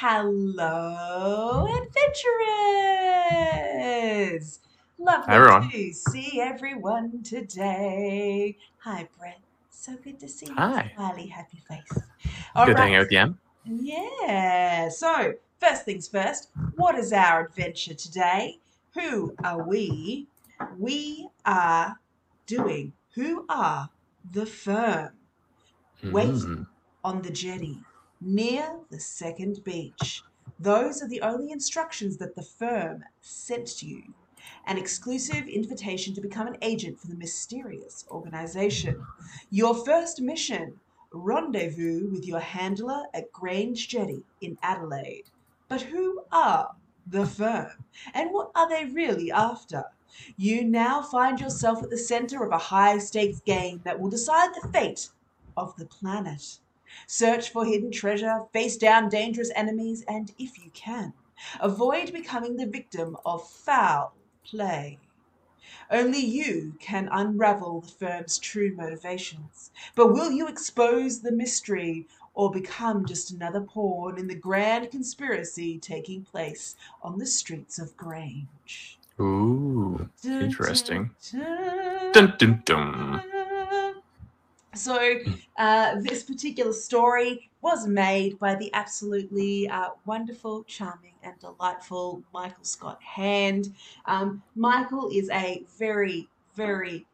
Hello, adventurers! Lovely everyone. to see everyone today. Hi, Brett. So good to see you. Hi. Smiley, happy face. Good to Alright. hang out with you, Em. Yeah. So, first things first, what is our adventure today? Who are we? We are doing Who Are the Firm Wait. Mm. on the jetty near the second beach. Those are the only instructions that the firm sent you. An exclusive invitation to become an agent for the mysterious organization. Your first mission rendezvous with your handler at Grange Jetty in Adelaide. But who are the firm? And what are they really after? You now find yourself at the center of a high stakes game that will decide the fate of the planet. Search for hidden treasure, face down dangerous enemies, and if you can, avoid becoming the victim of foul play. Only you can unravel the firm's true motivations. But will you expose the mystery or become just another pawn in the grand conspiracy taking place on the streets of Grange? Ooh, Interesting. dun dun dun. So, uh, this particular story was made by the absolutely uh, wonderful, charming, and delightful Michael Scott Hand. Um, Michael is a very, very,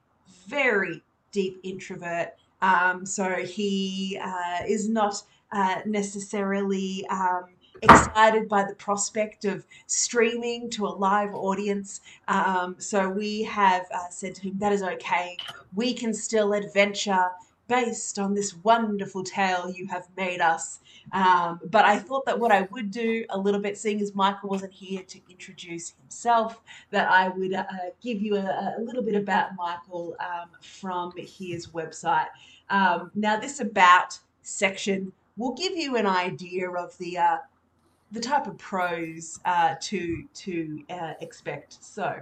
very deep introvert. Um, so, he uh, is not uh, necessarily um, excited by the prospect of streaming to a live audience. Um, so, we have uh, said to him, That is okay. We can still adventure based on this wonderful tale you have made us. Um, but I thought that what I would do a little bit, seeing as Michael wasn't here to introduce himself, that I would uh, give you a, a little bit about Michael um, from his website. Um, now, this about section will give you an idea of the uh, the type of prose uh, to to uh, expect. So,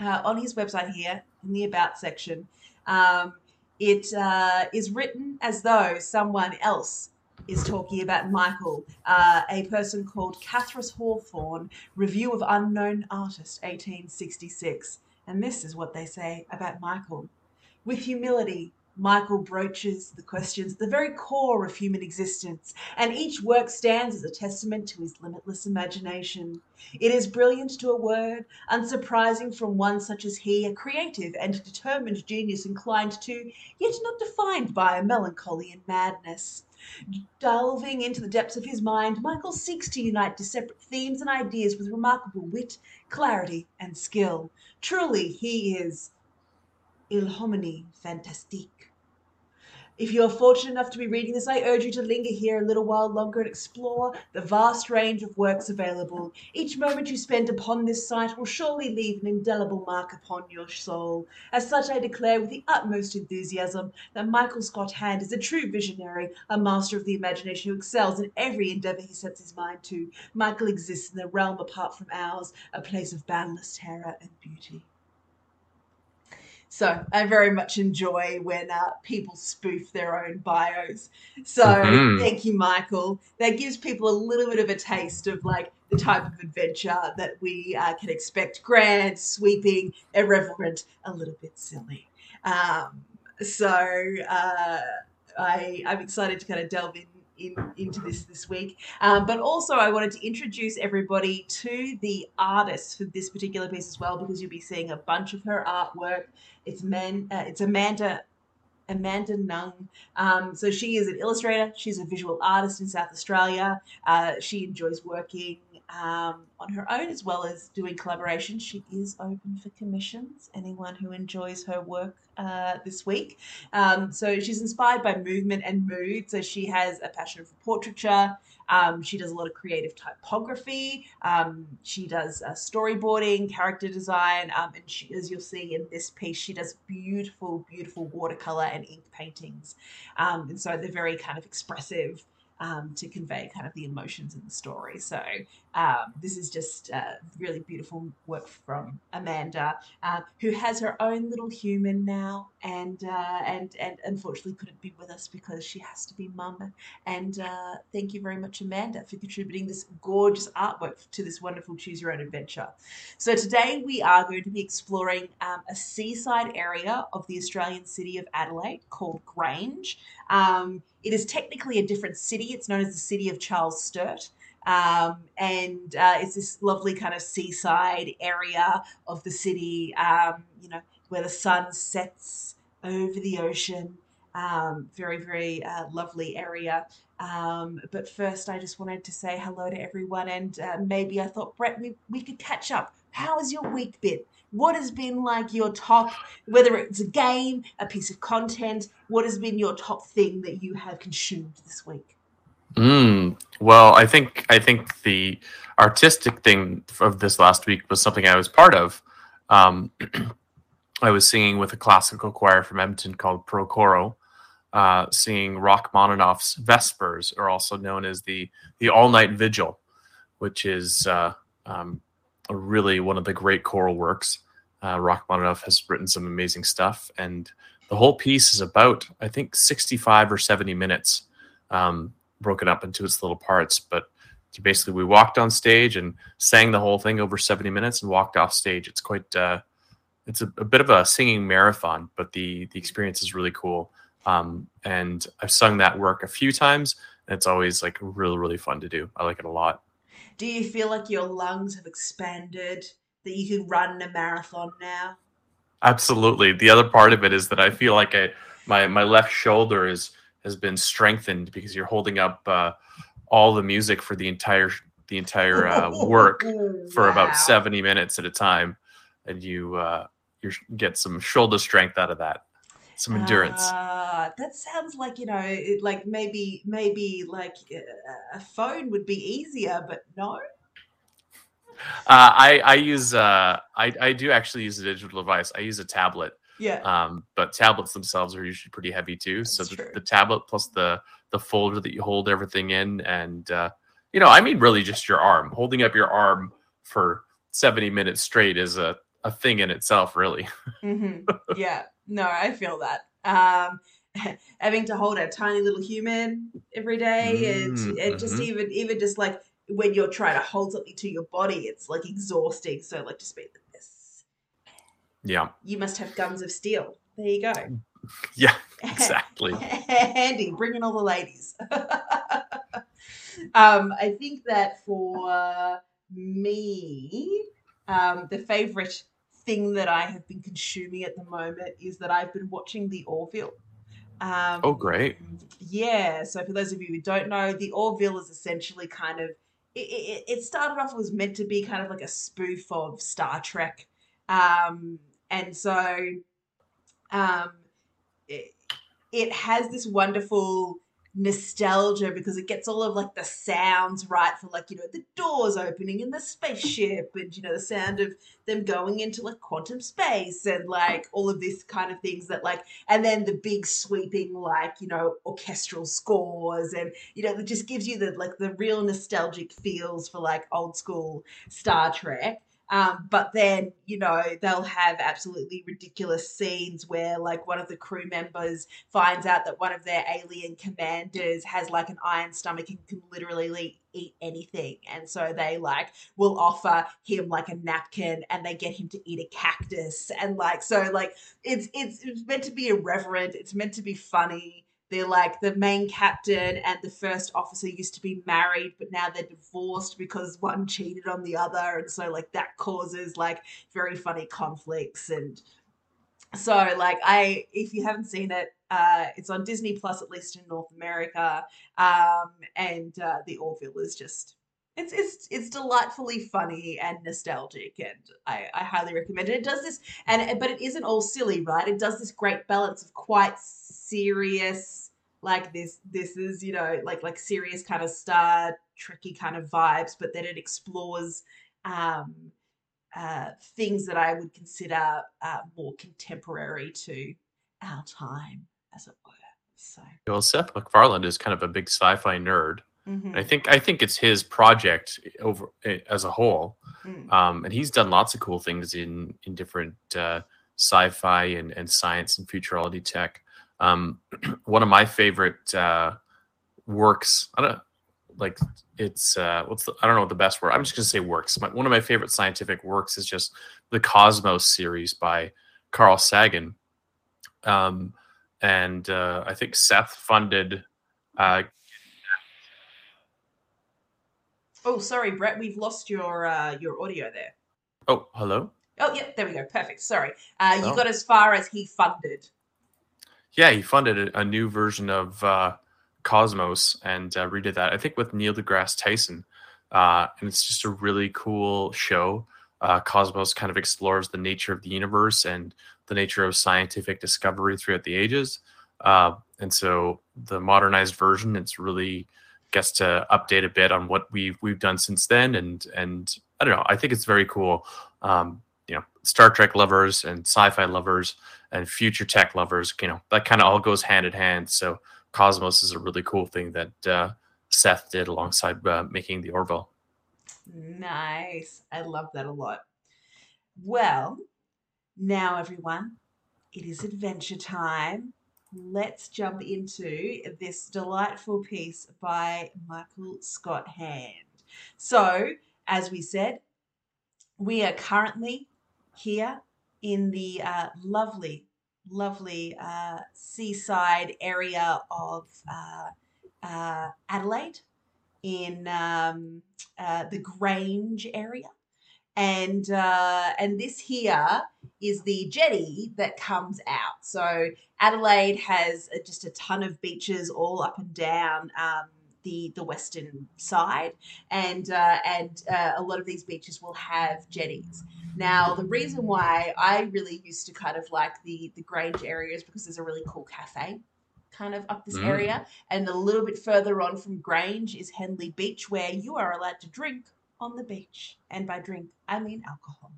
uh, on his website here in the about section. Um, it uh, is written as though someone else is talking about Michael, uh, a person called Cathras Hawthorne, Review of Unknown Artist, 1866. And this is what they say about Michael. With humility, Michael broaches the questions, at the very core of human existence, and each work stands as a testament to his limitless imagination. It is brilliant to a word, unsurprising from one such as he, a creative and determined genius inclined to, yet not defined by a melancholy and madness. Delving into the depths of his mind, Michael seeks to unite separate themes and ideas with remarkable wit, clarity, and skill. Truly, he is il homine fantastique. If you are fortunate enough to be reading this, I urge you to linger here a little while longer and explore the vast range of works available. Each moment you spend upon this site will surely leave an indelible mark upon your soul. As such, I declare with the utmost enthusiasm that Michael Scott Hand is a true visionary, a master of the imagination who excels in every endeavor he sets his mind to. Michael exists in a realm apart from ours, a place of boundless terror and beauty. So I very much enjoy when uh, people spoof their own bios. So Mhm. thank you, Michael. That gives people a little bit of a taste of like the type of adventure that we uh, can expect: grand, sweeping, irreverent, a little bit silly. Um, so uh, I, I'm excited to kind of delve in. In, into this this week, um, but also I wanted to introduce everybody to the artist for this particular piece as well, because you'll be seeing a bunch of her artwork it's man. Uh, it's Amanda. Amanda Ng. Um, so she is an illustrator. She's a visual artist in South Australia. Uh, she enjoys working um, on her own as well as doing collaborations. She is open for commissions. Anyone who enjoys her work uh, this week. Um, so she's inspired by movement and mood. So she has a passion for portraiture. Um, she does a lot of creative typography. Um, she does uh, storyboarding, character design, um, and she, as you'll see in this piece, she does beautiful, beautiful watercolor and ink paintings. Um, and so they're very kind of expressive um, to convey kind of the emotions in the story. So um, this is just uh, really beautiful work from Amanda, uh, who has her own little human now, and uh, and and unfortunately couldn't be with us because she has to be mum. And uh, thank you very much, Amanda, for contributing this gorgeous artwork to this wonderful Choose Your Own Adventure. So today we are going to be exploring um, a seaside area of the Australian city of Adelaide called Grange. Um, it is technically a different city. It's known as the city of Charles Sturt. Um, and uh, it's this lovely kind of seaside area of the city, um, you know, where the sun sets over the ocean. Um, very, very uh, lovely area. Um, but first, I just wanted to say hello to everyone, and uh, maybe I thought, Brett, we, we could catch up. How has your week been? What has been like your top, whether it's a game, a piece of content, what has been your top thing that you have consumed this week? Mm, well, I think I think the artistic thing of this last week was something I was part of. Um, I was singing with a classical choir from Edmonton called Pro Coro, uh, singing Rachmaninoff's Vespers, or also known as the the All Night Vigil, which is uh, um, really one of the great choral works. Uh, Rachmaninoff has written some amazing stuff, and the whole piece is about I think 65 or 70 minutes. Um, broken up into its little parts. But basically, we walked on stage and sang the whole thing over 70 minutes and walked off stage. It's quite, uh, it's a, a bit of a singing marathon, but the the experience is really cool. Um, and I've sung that work a few times, and it's always like really really fun to do. I like it a lot. Do you feel like your lungs have expanded? That you can run a marathon now? Absolutely. The other part of it is that I feel like I my my left shoulder is has been strengthened because you're holding up uh, all the music for the entire the entire uh, work for wow. about 70 minutes at a time and you uh, you get some shoulder strength out of that some endurance uh, that sounds like you know like maybe maybe like uh, a phone would be easier but no uh, I I use uh I I do actually use a digital device. I use a tablet yeah. Um, but tablets themselves are usually pretty heavy too. That's so the, the, tablet plus the the folder that you hold everything in, and uh, you know, I mean, really just your arm. Holding up your arm for seventy minutes straight is a a thing in itself, really. mm-hmm. Yeah. No, I feel that. Um, having to hold a tiny little human every day, and, Mm, and just even even just like when you're trying to hold something to your body, it's like exhausting. So like just be. Yeah. You must have guns of steel. There you go. Yeah. Exactly. Handy, bringing all the ladies. um, I think that for me, um, the favorite thing that I have been consuming at the moment is that I've been watching The Orville. Um, Oh, great. Yeah. So for those of you who don't know, The Orville is essentially kind of it, it, it started off was meant to be kind of like a spoof of Star Trek, um, and so um, it, it has this wonderful nostalgia because it gets all of like the sounds right for like you know the doors opening in the spaceship and you know the sound of them going into like quantum space and like all of this kind of things that like and then the big sweeping like you know orchestral scores and you know it just gives you the like the real nostalgic feels for like old school Star Trek um, but then, you know, they'll have absolutely ridiculous scenes where, like, one of the crew members finds out that one of their alien commanders has, like, an iron stomach and can literally eat anything. And so they, like, will offer him, like, a napkin and they get him to eat a cactus. And, like, so, like, it's, it's, it's meant to be irreverent, it's meant to be funny they're like the main captain and the first officer used to be married but now they're divorced because one cheated on the other. And so like that causes like very funny conflicts. And so like i if you haven't seen it uh it's on disney plus at least in north america. Um and uh the orville is just it's it's it's delightfully funny and nostalgic. And I, I highly recommend it. It does this and but it isn't all silly right? It does this great balance of quite serious like this this is you know like like serious kind of star tricky kind of vibes but then it explores um uh things that i would consider uh, more contemporary to our time as it were So, Well, Seth MacFarlane is kind of a big sci-fi nerd. mhm, I think I think it's his project over eh, as a whole, mm. um, and he's done lots of cool things in in different uh, sci-fi and, and science and futurology tech. Um, one of my favorite uh, works, I don't like it's uh, what's the, I don't know what the best word. I'm just gonna say works. My, one of my favorite scientific works is just the Cosmos series by Carl Sagan, um, and uh, I think Seth funded. Uh, Oh, sorry, Brett. We've lost your uh, your audio there. oh, hello. Oh, yep, there we go. Perfect. Sorry. Uh, you Oh. got as far as he funded. Yeah, he funded a, new version of uh, Cosmos and uh, redid that. I think with Neil deGrasse Tyson, uh, and it's just a really cool show. Uh, Cosmos kind of explores the nature of the universe and the nature of scientific discovery throughout the ages. Uh, and so the modernized version, it's really gets to update a bit on what we've we've done since then. And and I don't know, I think it's very cool. Um, you know, Star Trek lovers and sci-fi lovers and future tech lovers, you know, that kind of all goes hand in hand. So Cosmos is a really cool thing that uh, Seth did alongside uh, making the Orville. Nice. I love that a lot. Well, now everyone, it is adventure time. Let's jump into this delightful piece by Michael Scott Hand. So, as we said, we are currently here in the uh, lovely, lovely uh, seaside area of uh, uh, Adelaide in um, uh, the Grange area. And uh, and this here is the jetty that comes out. So Adelaide has just a ton of beaches all up and down um, the the western side, and uh, and uh, a lot of these beaches will have jetties. Now, the reason why I really used to kind of like the the Grange area is because there's a really cool cafe kind of up this Mm. area, and a little bit further on from Grange is Henley Beach, where you are allowed to drink on the beach, and by drink I mean alcohol.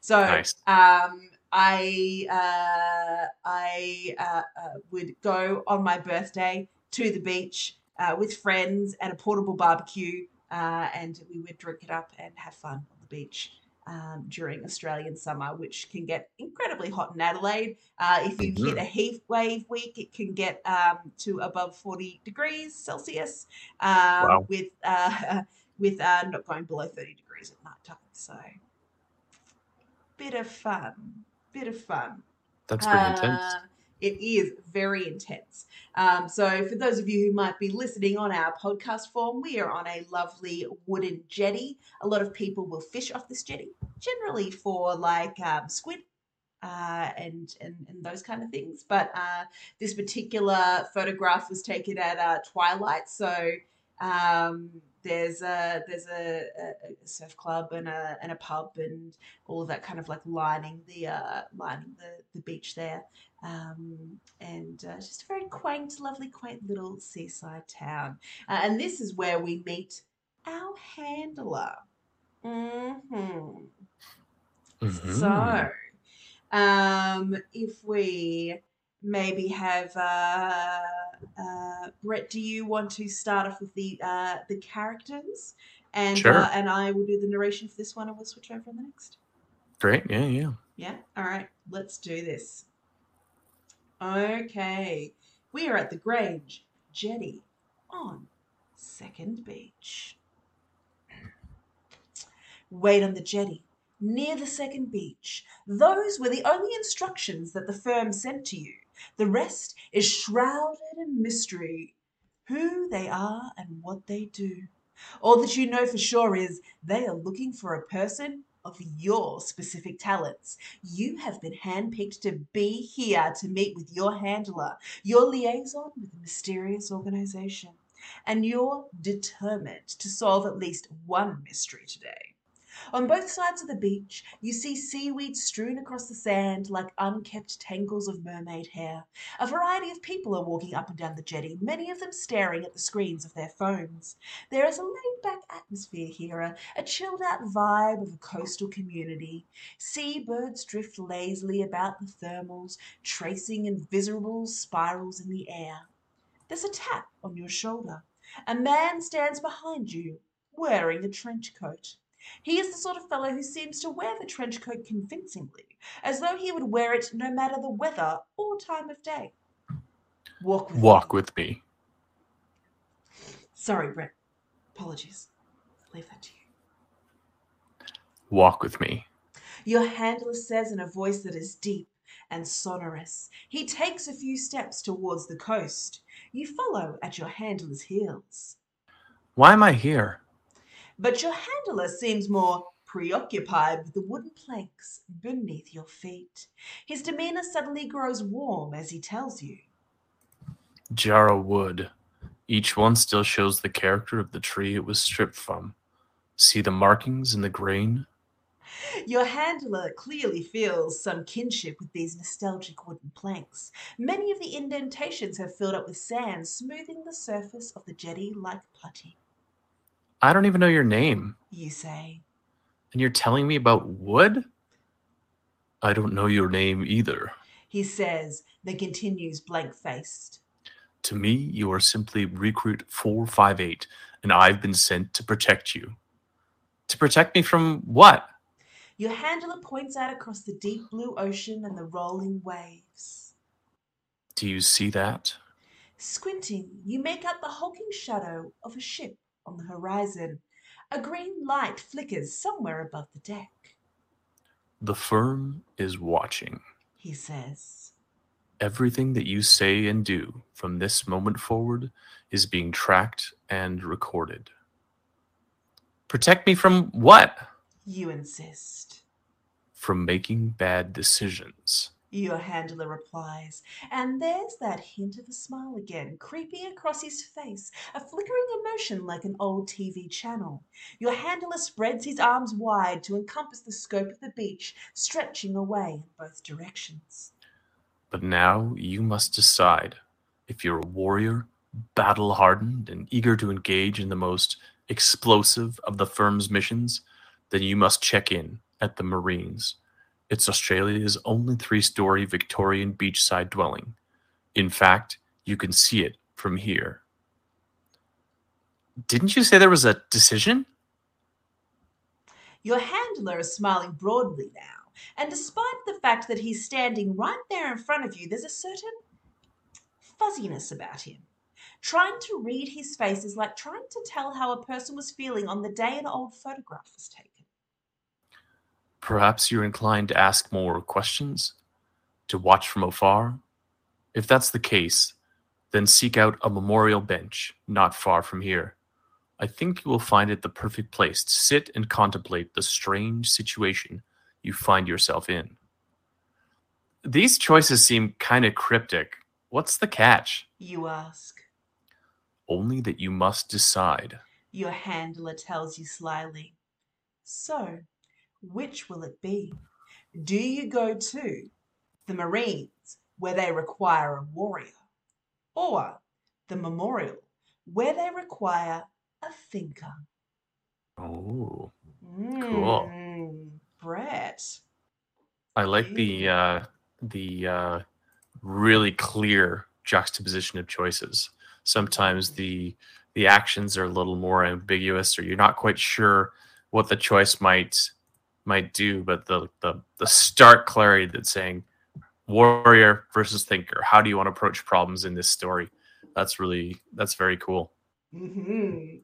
So Nice. um, I uh, I uh, uh, would go on my birthday to the beach uh, with friends and a portable barbecue, uh, and we would drink it up and have fun on the beach um, during Australian summer, which can get incredibly hot in Adelaide. Uh, if you hit a heat wave week, it can get um, to above 40 degrees Celsius um, Wow. with uh, with uh, not going below 30 degrees at night time. So, bit of fun, bit of fun. That's pretty intense. It is very intense. Um, so, for those of you who might be listening on our podcast form, we are on a lovely wooden jetty. A lot of people will fish off this jetty, generally for like um, squid uh, and, and and those kind of things. But uh, this particular photograph was taken at uh, twilight, so um, there's a there's a, a, surf club and a and a pub and all of that kind of like lining the uh, lining the, the beach there. Um, and uh, just a very quaint, lovely, quaint little seaside town. Uh, and this is where we meet our handler. hmm Mhm. So, um, if we maybe have uh, uh, Brett, do you want to start off with the uh, the characters, and Sure. uh, and I will do the narration for this one, and we'll switch over on the next. Great. Yeah, yeah. Yeah. All right. Let's do this. Okay. We are at the Grange Jetty on Second Beach. Wait on the jetty near the second beach. Those were the only instructions that the firm sent to you. The rest is shrouded in mystery. Who they are and what they do. All that you know for sure is they are looking for a person of your specific talents. You have been handpicked to be here to meet with your handler, your liaison with a mysterious organization, and you're determined to solve at least one mystery today. On both sides of the beach, you see seaweed strewn across the sand like unkept tangles of mermaid hair. A variety of people are walking up and down the jetty, many of them staring at the screens of their phones. There is a laid back atmosphere here, a, a chilled out vibe of a coastal community. Seabirds drift lazily about the thermals, tracing invisible spirals in the air. There's a tap on your shoulder. A man stands behind you, wearing a trench coat. He is the sort of fellow who seems to wear the trench coat convincingly, as though he would wear it no matter the weather or time of day. Walk with Walk me. with me. Sorry, Brett. Apologies. Leave that to you. Walk with me. Your handler says in a voice that is deep and sonorous. He takes a few steps towards the coast. You follow at your handler's heels. Why am I here? But your handler seems more preoccupied with the wooden planks beneath your feet. His demeanor suddenly grows warm as he tells you. Jarrah wood. Each one still shows the character of the tree it was stripped from. See the markings in the grain? Your handler clearly feels some kinship with these nostalgic wooden planks. Many of the indentations have filled up with sand, smoothing the surface of the jetty like putty. I don't even know your name. You say, And you're telling me about wood? I don't know your name either. he says, then continues blank faced. To me, you are simply Recruit 458, and I've been sent to protect you. To protect me from what? Your handler points out across the deep blue ocean and the rolling waves. Do you see that? Squinting, you make out the hulking shadow of a ship on the horizon. A green light flickers somewhere above the deck. The firm is watching. He says, Everything that you say and do from this moment forward is being tracked and recorded. Protect me from what? You insist. From making bad decisions. Your handler replies, and there's that hint of a smile again, creeping across his face, a flickering emotion like an old TV channel. Your handler spreads his arms wide to encompass the scope of the beach, stretching away in both directions. But now you must decide if you're a warrior, battle hardened, and eager to engage in the most explosive of the firm's missions, then you must check in at the Marines. It's Australia's only three story Victorian beachside dwelling. In fact, you can see it from here. Didn't you say there was a decision? Your handler is smiling broadly now, and despite the fact that he's standing right there in front of you, there's a certain fuzziness about him. Trying to read his face is like trying to tell how a person was feeling on the day an old photograph was taken. Perhaps you're inclined to ask more questions, to watch from afar. If that's the case, then seek out a memorial bench not far from here. I think you will find it the perfect place to sit and contemplate the strange situation you find yourself in. These choices seem kind of cryptic. What's the catch? You ask. Only that you must decide. Your handler tells you slyly. So, which will it be? Do you go to the Marines, where they require a warrior, or the Memorial, where they require a thinker? Oh, Mm, Brett. I like the uh, the uh, really clear juxtaposition of choices. Sometimes the the actions are a little more ambiguous, or you're not quite sure what the choice might might do. But the the the stark clarity that's saying warrior versus thinker. How do you want to approach problems in this story? That's really that's very cool. hmm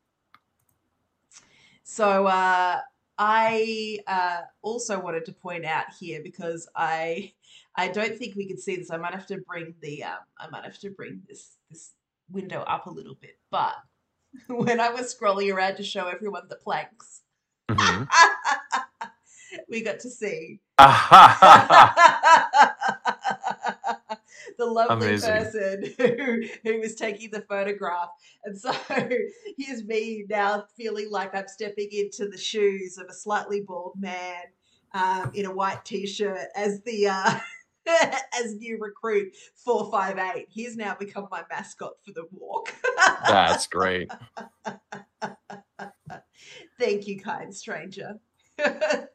So uh, I uh, also wanted to point out here because I I don't think we can see this. I might have to bring the um, I might have to bring this this window up a little bit. But when I was scrolling around to show everyone the planks, Mhm. we got to see the lovely Amazing. person who, who was taking the photograph. And so here's me now feeling like I'm stepping into the shoes of a slightly bald man um, in a white t-shirt as the uh, as new recruit 458. He's now become my mascot for the walk. That's great. Thank you, kind stranger.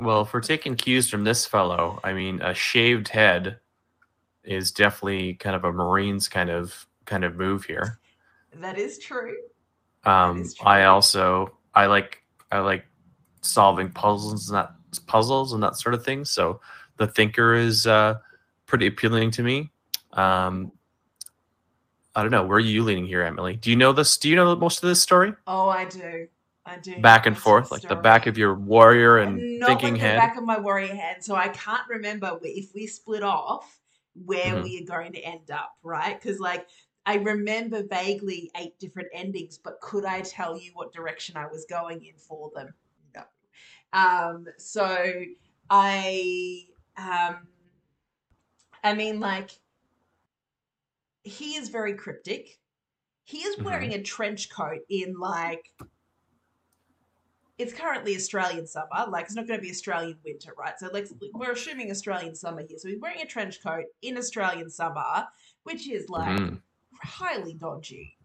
Well, if we're taking cues from this fellow, I mean, a shaved head is definitely kind of a Marines kind of kind of move here. that is true. Um, is true. I also I like I like solving puzzles and that puzzles and that sort of thing. So the thinker is uh, pretty appealing to me. Um, I don't know. Where are you leaning here, Emily? Do you know this? Do you know most of this story? Oh, I do. I do. Back and forth, like the back of your warrior and Not thinking with the head. back of my warrior hand. So I can't remember if we split off where Mhm. we are going to end up, right? Because like I remember vaguely eight different endings, but could I tell you what direction I was going in for them? No. Um, so I um I mean like he is very cryptic. He is wearing a trench coat in like it's currently Australian summer. Like it's not going to be Australian winter, right? So like we're assuming Australian summer here. So he's wearing a trench coat in Australian summer, which is like Mhm. highly dodgy,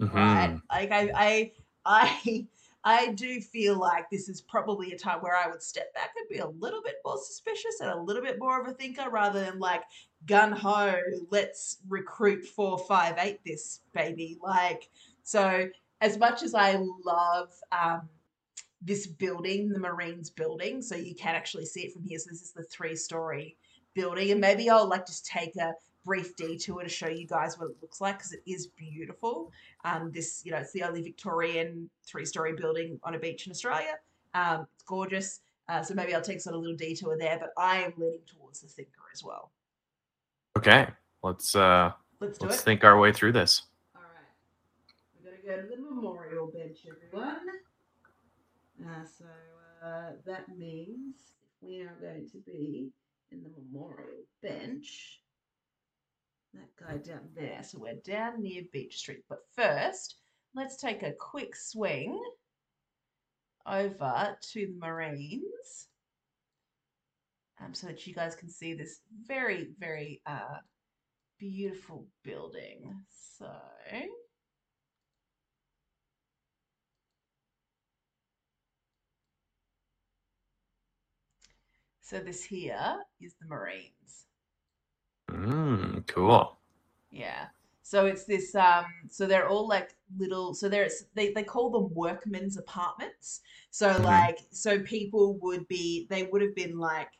Mhm. right? Like I, I, I, I do feel like this is probably a time where I would step back and be a little bit more suspicious and a little bit more of a thinker, rather than like gun ho, let's recruit four five eight this baby. Like so, as much as I love. um this building, the Marines building. So you can actually see it from here. So this is the three story building. And maybe I'll like just take a brief detour to show you guys what it looks like because it is beautiful. Um, this, you know, it's the only Victorian three story building on a beach in Australia. Um, it's gorgeous. Uh, so maybe I'll take sort of a little detour there, but I am leaning towards the thinker as well. Okay, let's uh, Let's do let's it. think our way through this. All right. We're going to go to the memorial bench, everyone. Uh, so uh, that means we are going to be in the memorial bench. That guy down there. So we're down near Beach Street. But first, let's take a quick swing over to the Marines um, so that you guys can see this very, very uh, beautiful building. So. So this here is the Marines. Mm, cool. Yeah. So it's this um so they're all like little so there's they, they call them workmen's apartments. So Mhm. like so people would be they would have been like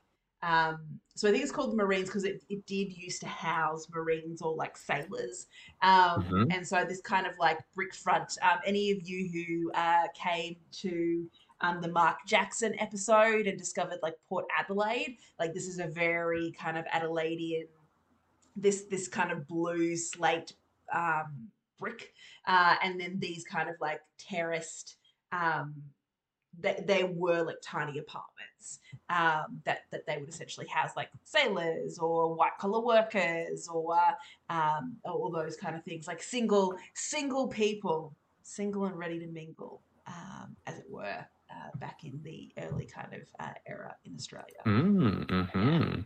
um so I think it's called the Marines because it, it did used to house Marines or like sailors. Um Mhm. and so this kind of like brick front. Um any of you who uh came to um, the Mark Jackson episode and discovered like Port Adelaide. Like this is a very kind of Adelaidean, this this kind of blue slate um, brick, uh, and then these kind of like terraced. Um, they, they were like tiny apartments um, that that they would essentially house like sailors or white collar workers or um, all those kind of things like single single people single and ready to mingle um, as it were uh, back in the early kind of uh, era in Australia. Mm, hmm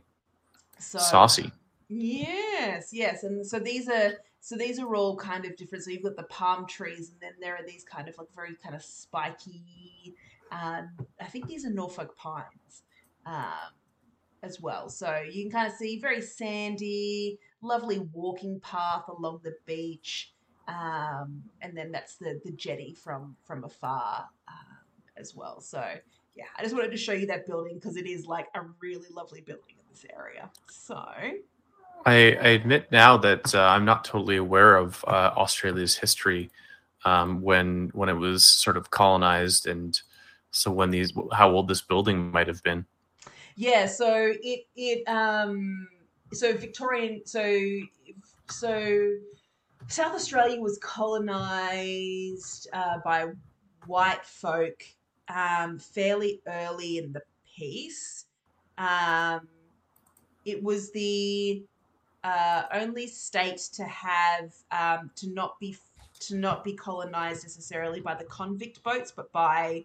So Saucy. Yes, yes, and so these are so these are all kind of different. So you've got the palm trees, and then there are these kind of like very kind of spiky. Um, I think these are Norfolk pines um, as well. So you can kind of see very sandy, lovely walking path along the beach, um, and then that's the the jetty from from afar um, as well. So yeah, I just wanted to show you that building because it is like a really lovely building in this area. So I, I admit now that uh, I'm not totally aware of uh, Australia's history um, when when it was sort of colonized, and so when these how old this building might have been. yeah, so it it um so Victorian so so South Australia was colonized uh, by white folk um, fairly early in the piece. Um, it was the uh, only state to have um, to not be to not be colonized necessarily by the convict boats, but by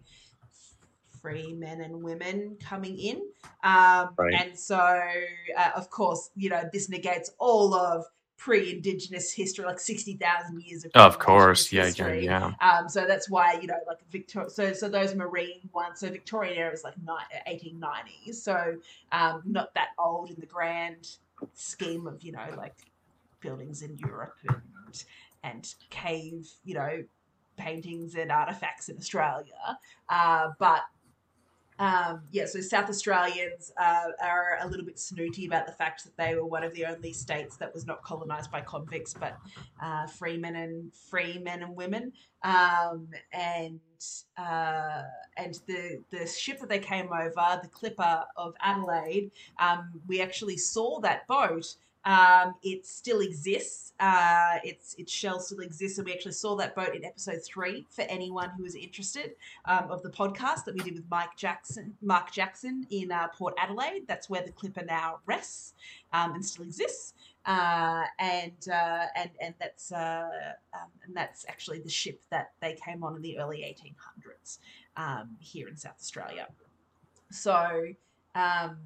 free men and women coming in. Um, Right. And so, uh, of course, you know, this negates all of pre-indigenous history, like sixty thousand years of. Of course, yeah, yeah, yeah. Um, so that's why you know, like Victoria. So so those marine ones. So Victorian era is like eighteen nineties. So um, not that old in the grand scheme of you know like buildings in Europe and and cave you know paintings and artifacts in Australia. Uh, but um, yeah, so South Australians uh, are a little bit snooty about the fact that they were one of the only states that was not colonised by convicts, but uh, free men and free men and women. Um, and uh, and the the ship that they came over, the Clipper of Adelaide, um, we actually saw that boat. Um, it still exists. Uh, its its shell still exists, and we actually saw that boat in episode three for anyone who is interested um, of the podcast that we did with Mike Jackson, Mark Jackson in uh, Port Adelaide. That's where the Clipper now rests um, and still exists. Uh, and uh, and and that's uh, um, and that's actually the ship that they came on in the early 1800s um, here in South Australia. So um,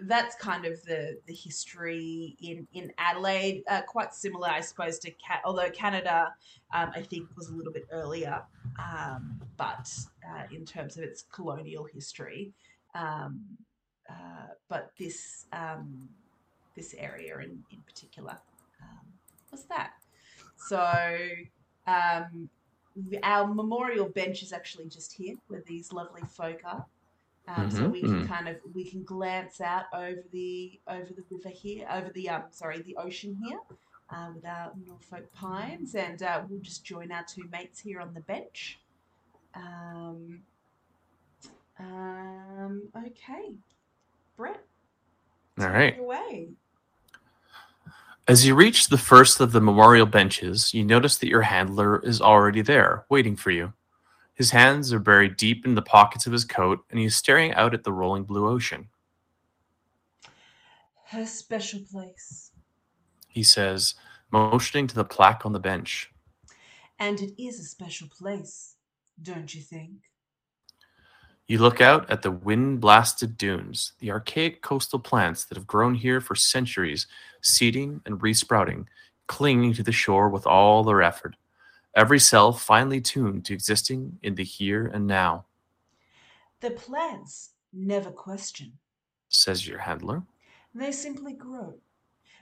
that's kind of the the history in in Adelaide. Uh, quite similar, I suppose, to Cat. Although Canada, um, I think, was a little bit earlier, um, but uh, in terms of its colonial history, um, uh, but this um, this area in in particular um, was that. So. Um, our memorial bench is actually just here, where these lovely folk are. Um, so Mhm, we can mhm. kind of we can glance out over the over the river here, over the um sorry the ocean here, uh, with our Norfolk pines, and uh, we'll just join our two mates here on the bench. Um, um, okay, Brett, All it away. As you reach the first of the memorial benches, you notice that your handler is already there, waiting for you. His hands are buried deep in the pockets of his coat, and he is staring out at the rolling blue ocean. Her special place, He says, motioning to the plaque on the bench. and it is a special place, don't you think? You look out at the wind blasted dunes, the archaic coastal plants that have grown here for centuries, seeding and resprouting, clinging to the shore with all their effort, every cell finely tuned to existing in the here and now, The plants never question. says your handler. They simply grow.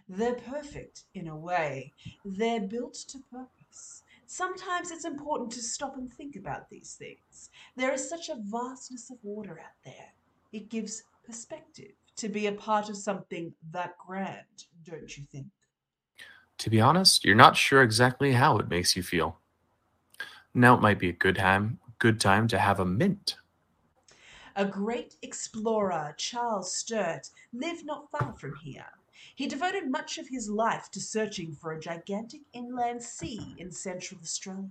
They're perfect in a way. They're built to purpose. Sometimes it's important to stop and think about these things. There is such a vastness of water out there. It gives perspective to be a part of something that grand, don't you think? To be honest, you're not sure exactly how it makes you feel. Now it might be a good time, good time to have a mint. A great explorer, Charles Sturt, lived not far from here. He devoted much of his life to searching for a gigantic inland sea in central Australia,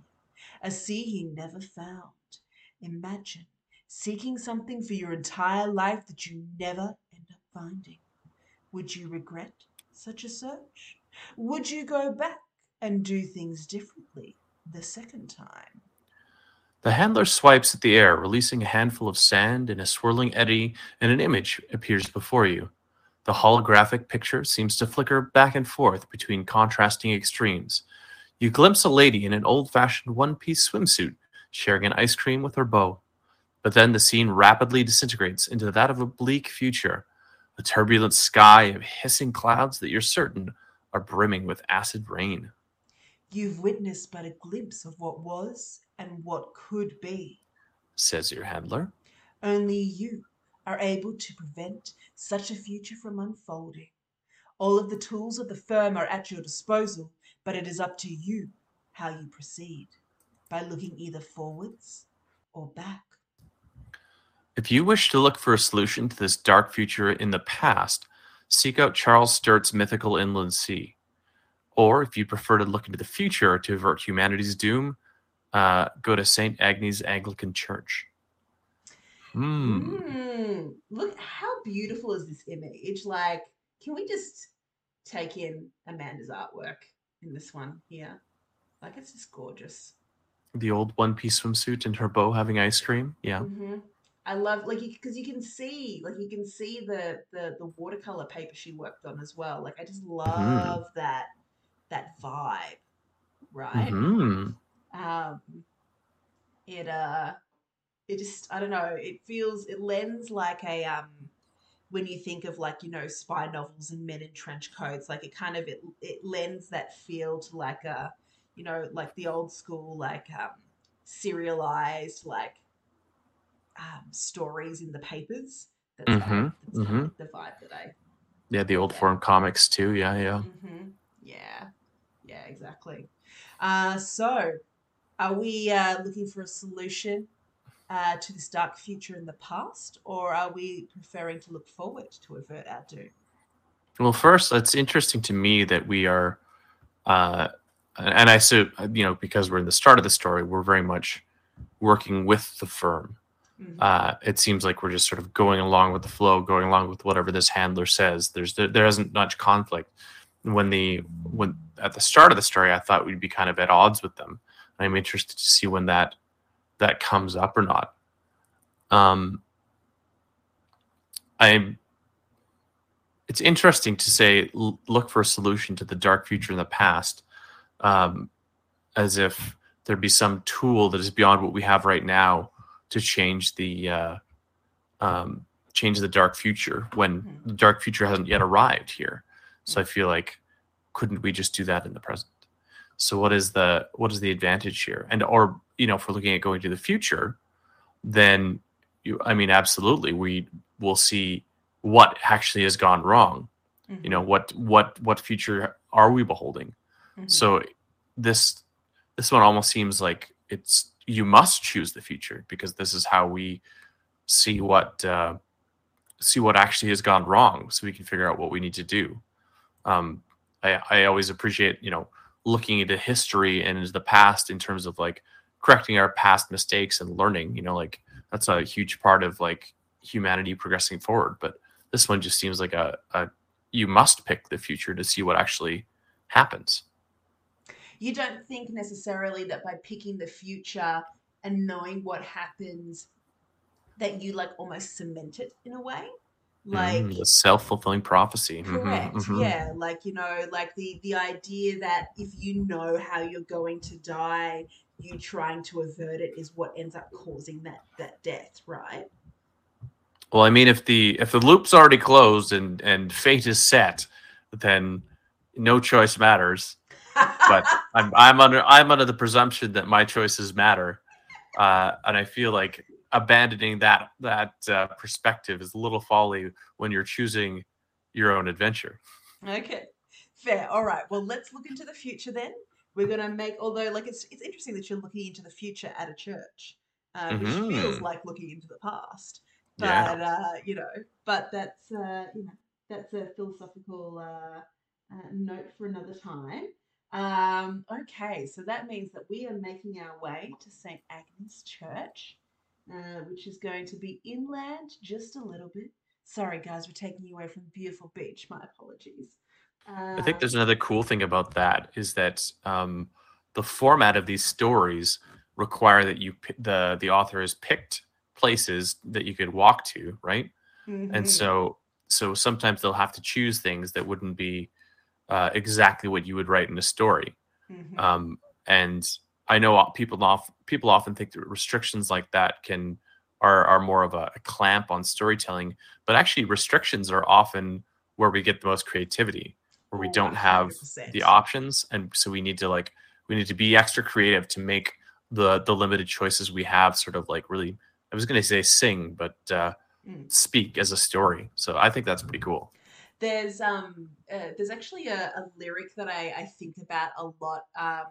a sea he never found. Imagine seeking something for your entire life that you never end up finding. Would you regret such a search? Would you go back and do things differently the second time? The handler swipes at the air, releasing a handful of sand in a swirling eddy, and an image appears before you. The holographic picture seems to flicker back and forth between contrasting extremes. You glimpse a lady in an old fashioned one piece swimsuit, sharing an ice cream with her beau. But then the scene rapidly disintegrates into that of a bleak future, a turbulent sky of hissing clouds that you're certain are brimming with acid rain. You've witnessed but a glimpse of what was and what could be. Says your handler. Only you are able to prevent such a future from unfolding. All of the tools of the firm are at your disposal, but it is up to you how you proceed by looking either forwards or back. If you wish to look for a solution to this dark future in the past, seek out Charles Sturt's mythical inland sea. Or if you prefer to look into the future to avert humanity's doom, uh, go to St. Agnes Anglican Church. Hmm. Mm, look, how beautiful is this image? Like, can we just take in Amanda's artwork in this one here? Like, it's just gorgeous. The old one piece swimsuit and her beau having ice cream. Yeah. hmm I love like because you, can see like you can see the, the the watercolor paper she worked on as well. Like I just love that that vibe, right? hmm Um, it uh, it just I don't know. It feels it lends like a um when you think of like you know spy novels and men in trench coats. Like it kind of it it lends that feel to like a you know like the old school like um serialized like um, stories in the papers. That's, kind Mhm, of, that's kind mhm. of the vibe that I. Yeah, the old Yeah. form comics too. Yeah, yeah. hmm Yeah, yeah, exactly. Uh, so, are we uh, looking for a solution uh, to this dark future in the past, or are we preferring to look forward to avert our doom? Well, first, it's interesting to me that we are, uh, and I so you know because we're in the start of the story, we're very much working with the firm. Mhm. Uh, it seems like we're just sort of going along with the flow, going along with whatever this handler says. There's there, there isn't much conflict. When the when at the start of the story, I thought we'd be kind of at odds with them. I'm interested to see when that that comes up or not. Um, I'm. It's interesting to say l- look for a solution to the dark future in the past, um, as if there'd be some tool that is beyond what we have right now to change the uh, um, change the dark future when Mhm. the dark future hasn't yet arrived here. So I feel like couldn't we just do that in the present? So what is the what is the advantage here? And or you know if we're looking at going to the future, then you I mean absolutely we will see what actually has gone wrong. You know what what what future are we beholding? Mhm. So this this one almost seems like it's you must choose the future because this is how we see what uh, see what actually has gone wrong, so we can figure out what we need to do. Um, I I always appreciate you know looking into history and into the past in terms of like correcting our past mistakes and learning. You know, like that's a huge part of like humanity progressing forward. But this one just seems like a, a you must pick the future to see what actually happens. you don't think necessarily that by picking the future and knowing what happens that you like almost cement it in a way like Mm, the self-fulfilling prophecy. Mhm, correct mhm. yeah like you know like the the idea that if you know how you're going to die you trying to avert it is what ends up causing that that death right Well, I mean, if the if the loop's already closed and and fate is set, then no choice matters. But I'm I'm under I'm under the presumption that my choices matter, uh, and I feel like abandoning that that uh, perspective is a little folly when you're choosing your own adventure. Okay, fair. All right. Well, let's look into the future then. We're gonna make, although like it's it's interesting that you're looking into the future at a church, uh, which feels Mhm. like looking into the past. But Yeah. uh, you know, but that's uh, you know that's a philosophical uh, uh, note for another time. Um, okay, so that means that we are making our way to St. Agnes Church, uh, which is going to be inland just a little bit. Sorry, guys, we're taking you away from the beautiful beach. My apologies. I think there's another cool thing about that is that um, the format of these stories require that you the the author has picked places that you could walk to, right? mhm. And so so sometimes they'll have to choose things that wouldn't be uh, exactly what you would write in a story. Mhm. Um, and I know people off people often think that restrictions like that can are are more of a, a clamp on storytelling, but actually restrictions are often where we get the most creativity, where we Oh, don't have 100%. the options, and so we need to like we need to be extra creative to make the the limited choices we have sort of like really. I was going to say sing, but uh, Mm. speak as a story. So I think that's pretty cool. There's um uh, there's actually a, a lyric that I, I think about a lot. Um,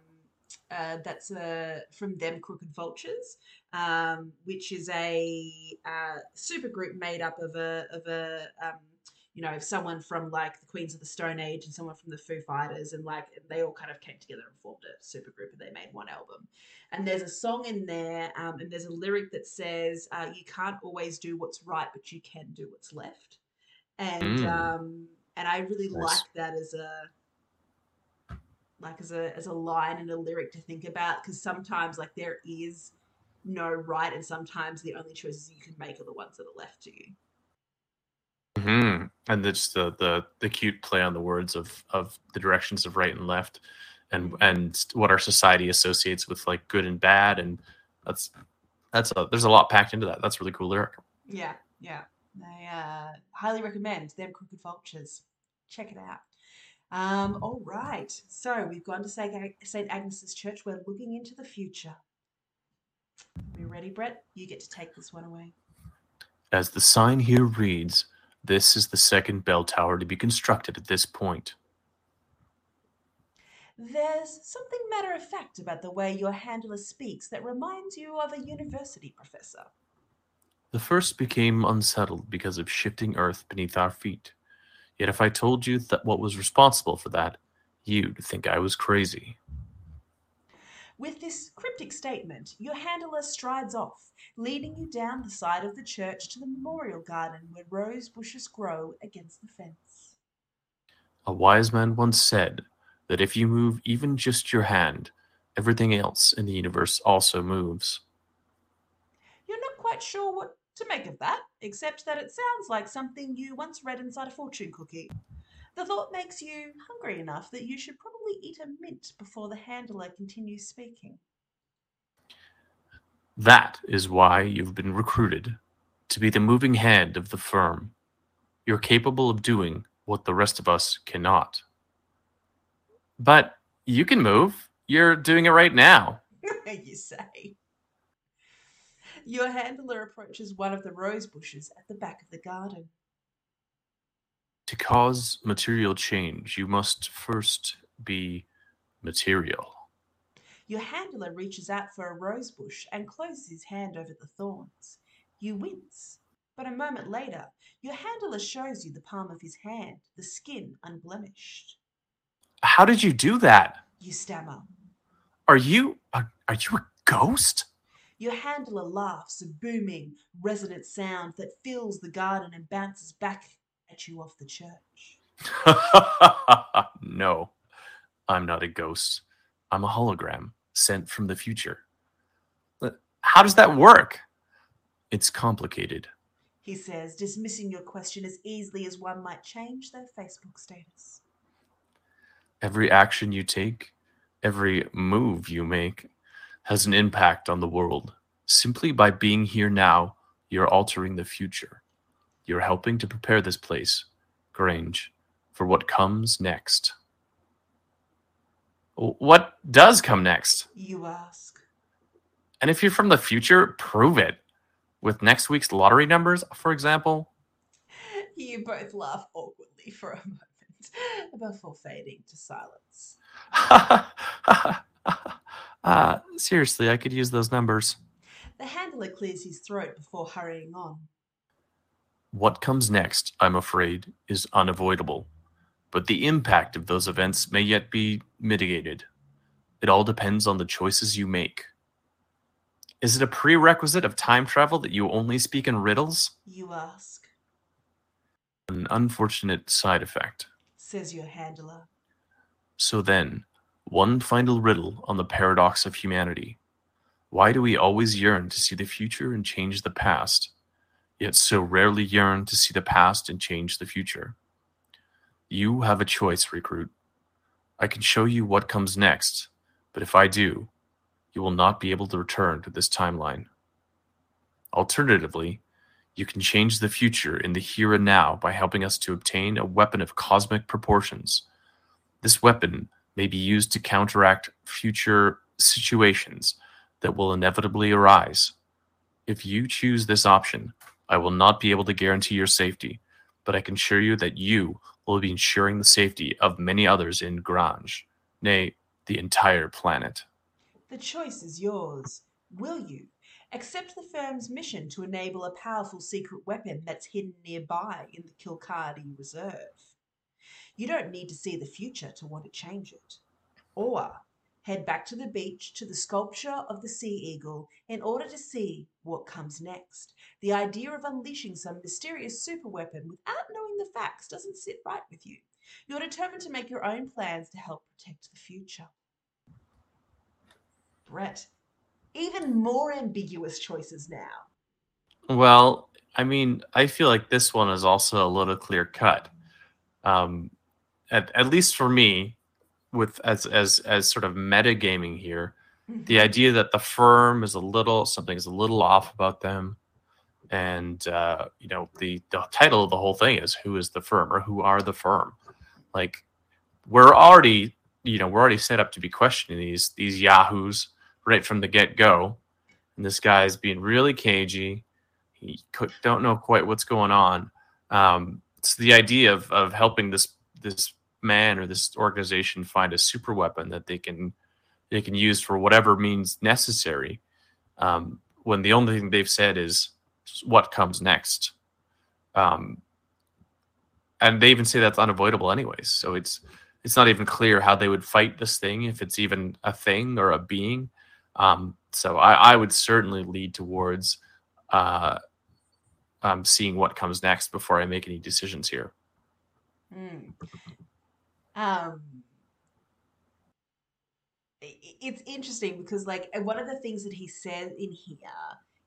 uh, that's uh, from them Crooked Vultures, um, which is a uh, super group made up of a of a um, you know, someone from like the Queens of the Stone Age and someone from the Foo Fighters, and like they all kind of came together and formed a supergroup, and they made one album. And there's a song in there, um, and there's a lyric that says, uh, "You can't always do what's right, but you can do what's left." And Mm. um, and I really Nice. like that as a like as a as a line and a lyric to think about because sometimes like there is no right and sometimes the only choices you can make are the ones that are left to you. Hmm And it's the, the the cute play on the words of of the directions of right and left, and and what our society associates with like good and bad, and that's that's a, there's a lot packed into that. That's a really cool lyric. yeah yeah. I uh, highly recommend them crooked vultures. Check it out um, all right so we've gone to st St. agnes's church we're looking into the future you ready brett you get to take this one away As the sign here reads, this is the second bell tower to be constructed at this point. There's something matter of fact about the way your handler speaks that reminds you of a university professor. The first became unsettled because of shifting earth beneath our feet. Yet if I told you that what was responsible for that, you'd think I was crazy. With this cryptic statement, your handler strides off, leading you down the side of the church to the memorial garden where rose bushes grow against the fence. A wise man once said that if you move even just your hand, everything else in the universe also moves. You're not quite sure what to make of that, except that it sounds like something you once read inside a fortune cookie. The thought makes you hungry enough that you should probably eat a mint before the handler continues speaking. That is why you've been recruited to be the moving hand of the firm. You're capable of doing what the rest of us cannot. But you can move. You're doing it right now. you say. Your handler approaches one of the rose bushes at the back of the garden. To cause material change, you must first be material. Your handler reaches out for a rose bush and closes his hand over the thorns. You wince, but a moment later, your handler shows you the palm of his hand, the skin unblemished. How did you do that? You stammer. Are you are, are you a ghost? Your handler laughs, a booming, resonant sound that fills the garden and bounces back at you off the church. no, I'm not a ghost. I'm a hologram sent from the future. Uh, how does that work? It's complicated. He says, dismissing your question as easily as one might change their Facebook status. Every action you take, every move you make, has an impact on the world. Simply by being here now, you're altering the future. You're helping to prepare this place, Grange, for what comes next. What does come next? You ask. And if you're from the future, prove it. With next week's lottery numbers, for example. You both laugh awkwardly for a moment before fading to silence. seriously, I could use those numbers. The handler clears his throat before hurrying on. What comes next, I'm afraid, is unavoidable. But the impact of those events may yet be mitigated. It all depends on the choices you make. Is it a prerequisite of time travel that you only speak in riddles? You ask, An unfortunate side effect. says your handler. So then, one final riddle on the paradox of humanity. Why do we always yearn to see the future and change the past, yet so rarely yearn to see the past and change the future? You have a choice, recruit. I can show you what comes next, but if I do, you will not be able to return to this timeline. Alternatively, you can change the future in the here and now by helping us to obtain a weapon of cosmic proportions. This weapon may be used to counteract future situations that will inevitably arise. If you choose this option, I will not be able to guarantee your safety, but I can assure you that you will be ensuring the safety of many others in Grange, nay, the entire planet. The choice is yours. Will you? accept the firm's mission to enable a powerful secret weapon that's hidden nearby in the Kirkcaldy Reserve. You don't need to see the future to want to change it. Or head back to the beach to the sculpture of the sea eagle in order to see what comes next. The idea of unleashing some mysterious superweapon without knowing the facts doesn't sit right with you. You're determined to make your own plans to help protect the future. Brett, even more ambiguous choices now. Well, I mean, I feel like this one is also a little clear cut. Um, at, at least for me, with as as as sort of metagaming here, the idea that the firm is a little something is a little off about them, and uh, you know the the title of the whole thing is "Who is the firm?" or "Who are the firm?" Like we're already you know we're already set up to be questioning these these yahoos right from the get go, and this guy's being really cagey. He could, don't know quite what's going on. Um, it's the idea of of helping this this man or this organization find a super weapon that they can they can use for whatever means necessary. Um, when the only thing they've said is what comes next. Um, and they even say that's unavoidable anyways. So it's it's not even clear how they would fight this thing if it's even a thing or a being. Um, so I, I, would certainly lead towards uh, um, seeing what comes next before I make any decisions here. Mm. Um, it's interesting because, like, one of the things that he says in here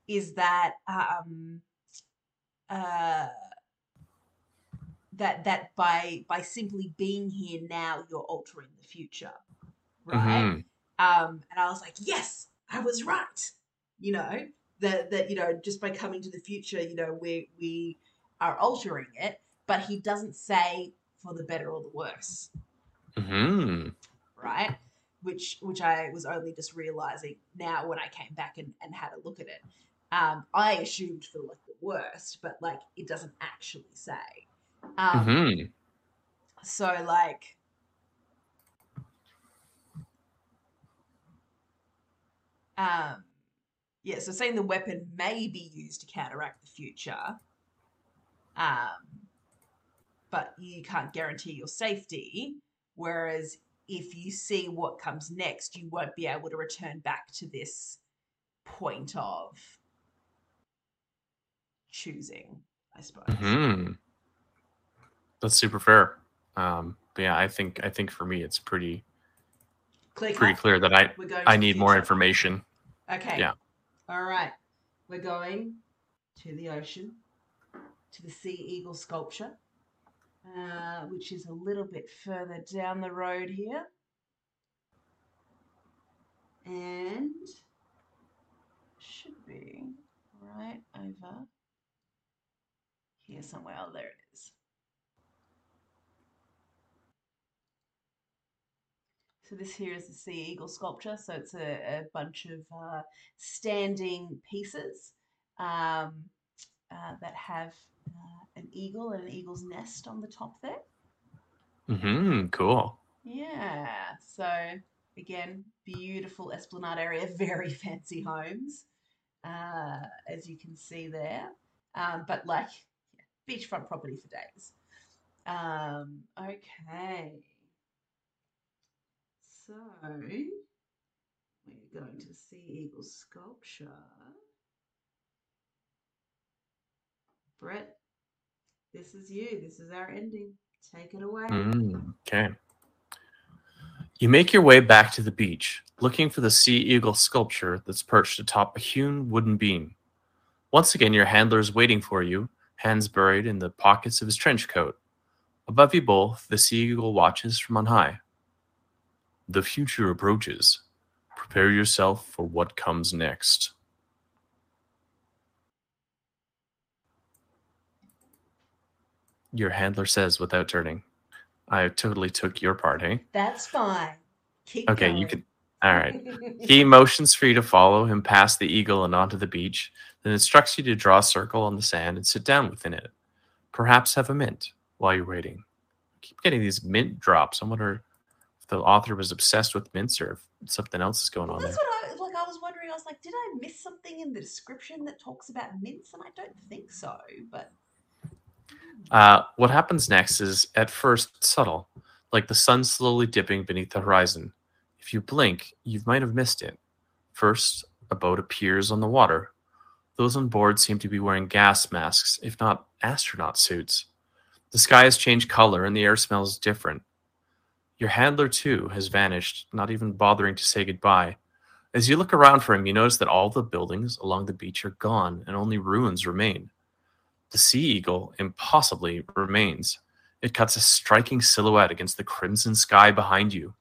is that um, uh, that that by by simply being here now, you're altering the future, right? Mm-hmm. Um, and I was like, yes, I was right. You know that that you know just by coming to the future, you know we we are altering it, but he doesn't say for the better or the worse. Mm-hmm. Right? Which which I was only just realizing now when I came back and, and had a look at it. Um, I assumed for like the worst, but like it doesn't actually say. Um, mm-hmm. So like um yeah, so saying the weapon may be used to counteract the future. Um but you can't guarantee your safety. Whereas if you see what comes next, you won't be able to return back to this point of choosing, I suppose. Mm-hmm. That's super fair. Um, but yeah, I think I think for me it's pretty Clear pretty clear that I I need more information. Okay. Yeah. All right. We're going to the ocean, to the sea eagle sculpture. Uh, which is a little bit further down the road here. And should be right over here somewhere. Oh, there it is. So this here is the sea eagle sculpture. So it's a, a bunch of uh, standing pieces um, uh, that have uh, an eagle and an eagle's nest on the top there. Mm-hmm. Cool. Yeah. So again, beautiful esplanade area, very fancy homes, uh, as you can see there. Um, but like yeah, beachfront property for days. Um, okay. So we're going to see eagle sculpture. Brett, this is you. This is our ending. Take it away. Mm, okay. You make your way back to the beach, looking for the sea eagle sculpture that's perched atop a hewn wooden beam. Once again, your handler is waiting for you, hands buried in the pockets of his trench coat. Above you both, the sea eagle watches from on high. The future approaches. Prepare yourself for what comes next. Your handler says without turning. I totally took your part, hey? That's fine. Keep okay, going. you can. All right. he motions for you to follow him past the eagle and onto the beach, then instructs you to draw a circle on the sand and sit down within it. Perhaps have a mint while you're waiting. I keep getting these mint drops. I wonder if the author was obsessed with mints or if something else is going well, on that's there. What I, like I was wondering I was like, did I miss something in the description that talks about mints? And I don't think so, but Uh, what happens next is at first subtle, like the sun slowly dipping beneath the horizon. If you blink, you might have missed it. First, a boat appears on the water. Those on board seem to be wearing gas masks, if not astronaut suits. The sky has changed color and the air smells different. Your handler, too, has vanished, not even bothering to say goodbye. As you look around for him, you notice that all the buildings along the beach are gone and only ruins remain. The sea eagle impossibly remains. It cuts a striking silhouette against the crimson sky behind you.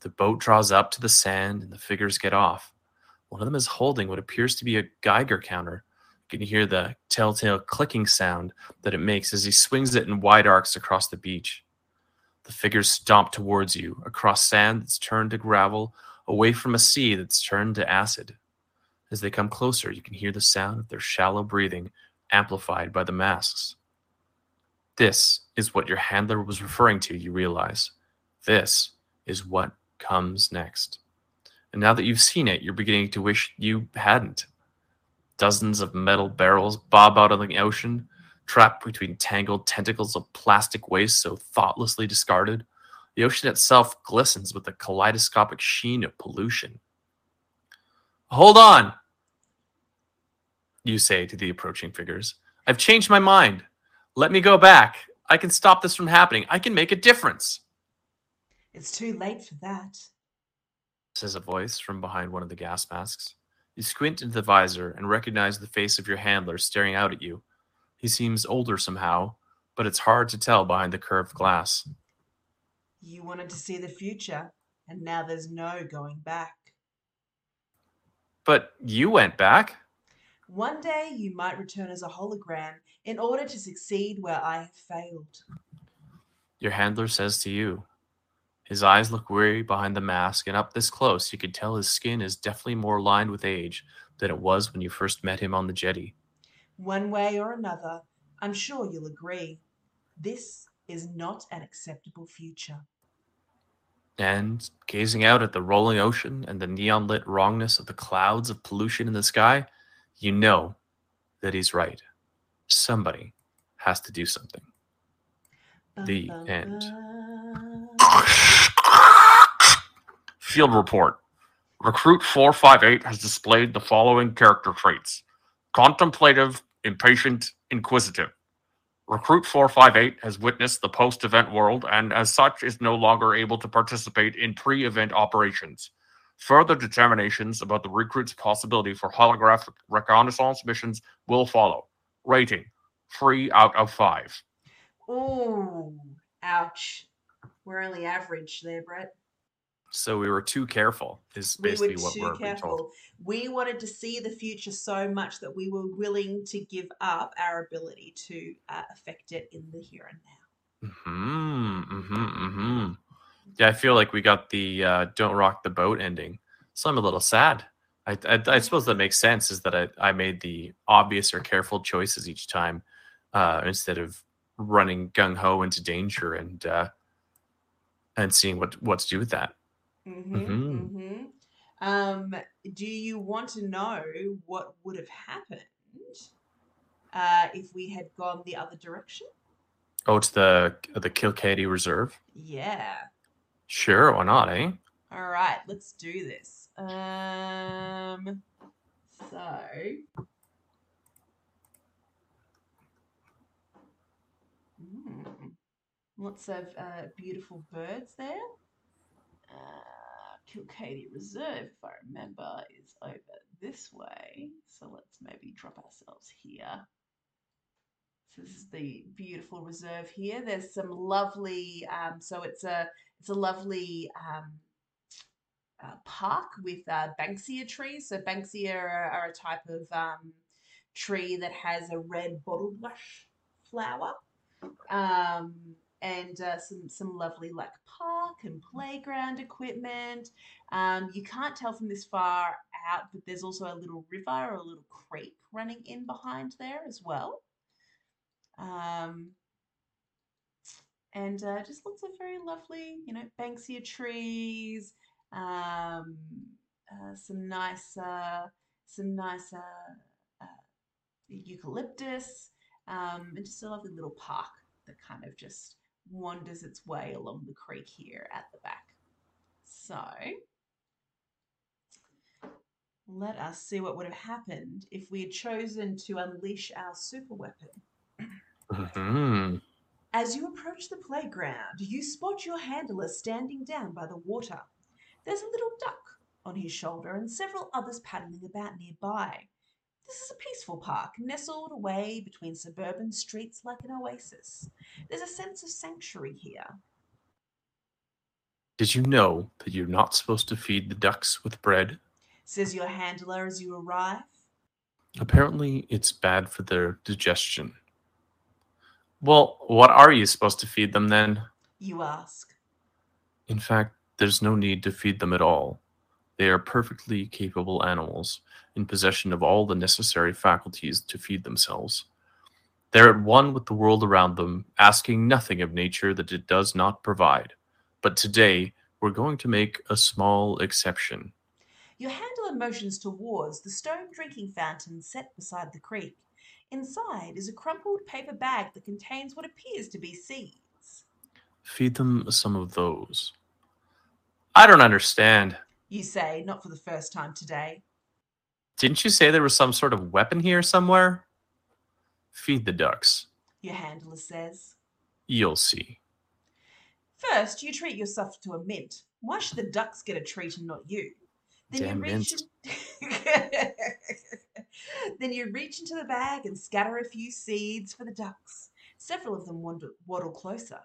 The boat draws up to the sand and the figures get off. One of them is holding what appears to be a Geiger counter. You can hear the telltale clicking sound that it makes as he swings it in wide arcs across the beach. The figures stomp towards you, across sand that's turned to gravel, away from a sea that's turned to acid. As they come closer, you can hear the sound of their shallow breathing amplified by the masks. This is what your handler was referring to, you realize. This is what comes next. And now that you've seen it, you're beginning to wish you hadn't. Dozens of metal barrels bob out of the ocean, trapped between tangled tentacles of plastic waste so thoughtlessly discarded. The ocean itself glistens with a kaleidoscopic sheen of pollution. Hold on, you say to the approaching figures. I've changed my mind. Let me go back. I can stop this from happening. I can make a difference, it's too late for that. says a voice from behind one of the gas masks. You squint into the visor and recognize the face of your handler staring out at you. He seems older somehow, but it's hard to tell behind the curved glass. You wanted to see the future, and now there's no going back. But you went back. One day you might return as a hologram in order to succeed where I have failed. Your handler says to you. His eyes look weary behind the mask, and up this close, you can tell his skin is definitely more lined with age than it was when you first met him on the jetty. One way or another, I'm sure you'll agree. This is not an acceptable future. And gazing out at the rolling ocean and the neon lit wrongness of the clouds of pollution in the sky, you know that he's right. Somebody has to do something. The end. Field report. Recruit 458 has displayed the following character traits contemplative, impatient, inquisitive. Recruit 458 has witnessed the post event world and, as such, is no longer able to participate in pre event operations. Further determinations about the recruit's possibility for holographic reconnaissance missions will follow. Rating 3 out of 5. Ooh, ouch. We're only average there, Brett. So we were too careful, is We basically were what we're being told. careful. We wanted to see the future so much that we were willing to give up our ability to uh, affect it in the here and now. Hmm. Hmm. Hmm. Yeah, I feel like we got the uh, "Don't Rock the Boat" ending, so I'm a little sad. I, I, I suppose that makes sense. Is that I, I made the obvious or careful choices each time, uh, instead of running gung ho into danger and uh, and seeing what what to do with that. Mm-hmm, Mhm. mm-hmm. Um, do you want to know what would have happened uh, if we had gone the other direction? Oh, to the the Kirkcaldy Reserve. Yeah. Sure, why not? Eh? All right, let's do this. Um, so Mm, lots of uh, beautiful birds there. Uh, Kirkcaldy Reserve, if I remember, is over this way. So let's maybe drop ourselves here. So this is the beautiful reserve here. There's some lovely, um, so it's a it's a lovely um, uh, park with uh, Banksia trees. So Banksia are, are a type of um, tree that has a red bottle brush flower. Um, and uh, some some lovely like park and playground equipment. Um, you can't tell from this far out, but there's also a little river or a little creek running in behind there as well. Um, and uh, just lots of very lovely, you know, Banksia trees, um, uh, some nice, uh, some nice uh, uh, eucalyptus, um, and just a lovely little park that kind of just wanders its way along the creek here at the back. So let us see what would have happened if we had chosen to unleash our super weapon. hmm As you approach the playground, you spot your handler standing down by the water. There's a little duck on his shoulder and several others paddling about nearby. This is a peaceful park, nestled away between suburban streets like an oasis. There's a sense of sanctuary here. Did you know that you're not supposed to feed the ducks with bread? Says your handler as you arrive. Apparently, it's bad for their digestion. Well, what are you supposed to feed them then? You ask. In fact, there's no need to feed them at all. They are perfectly capable animals, in possession of all the necessary faculties to feed themselves. They're at one with the world around them, asking nothing of nature that it does not provide. But today, we're going to make a small exception. Your handler motions towards the stone drinking fountain set beside the creek. Inside is a crumpled paper bag that contains what appears to be seeds. Feed them some of those. I don't understand. You say, not for the first time today. Didn't you say there was some sort of weapon here somewhere? Feed the ducks. Your handler says. You'll see. First, you treat yourself to a mint. Why should the ducks get a treat and not you? Then Damn you reach Then you reach into the bag and scatter a few seeds for the ducks. Several of them wander, waddle closer.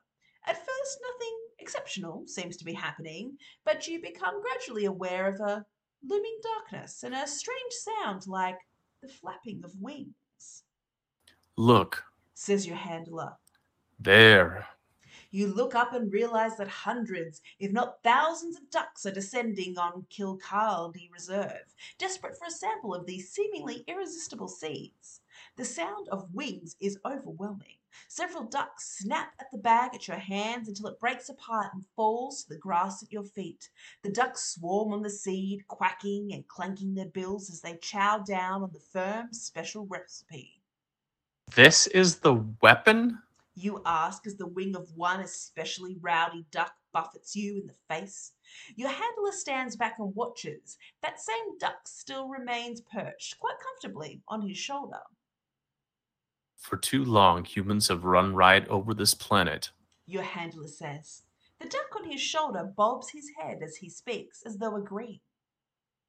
At first, nothing exceptional seems to be happening, but you become gradually aware of a looming darkness and a strange sound like the flapping of wings, Look, says your handler. there. You look up and realize that hundreds, if not thousands, of ducks are descending on Kirkcaldy Reserve, desperate for a sample of these seemingly irresistible seeds. The sound of wings is overwhelming. Several ducks snap at the bag at your hands until it breaks apart and falls to the grass at your feet. The ducks swarm on the seed, quacking and clanking their bills as they chow down on the firm special recipe. This is the weapon? You ask as the wing of one especially rowdy duck buffets you in the face. Your handler stands back and watches. That same duck still remains perched quite comfortably on his shoulder. For too long, humans have run riot over this planet. Your handler says. The duck on his shoulder bobs his head as he speaks, as though agreeing.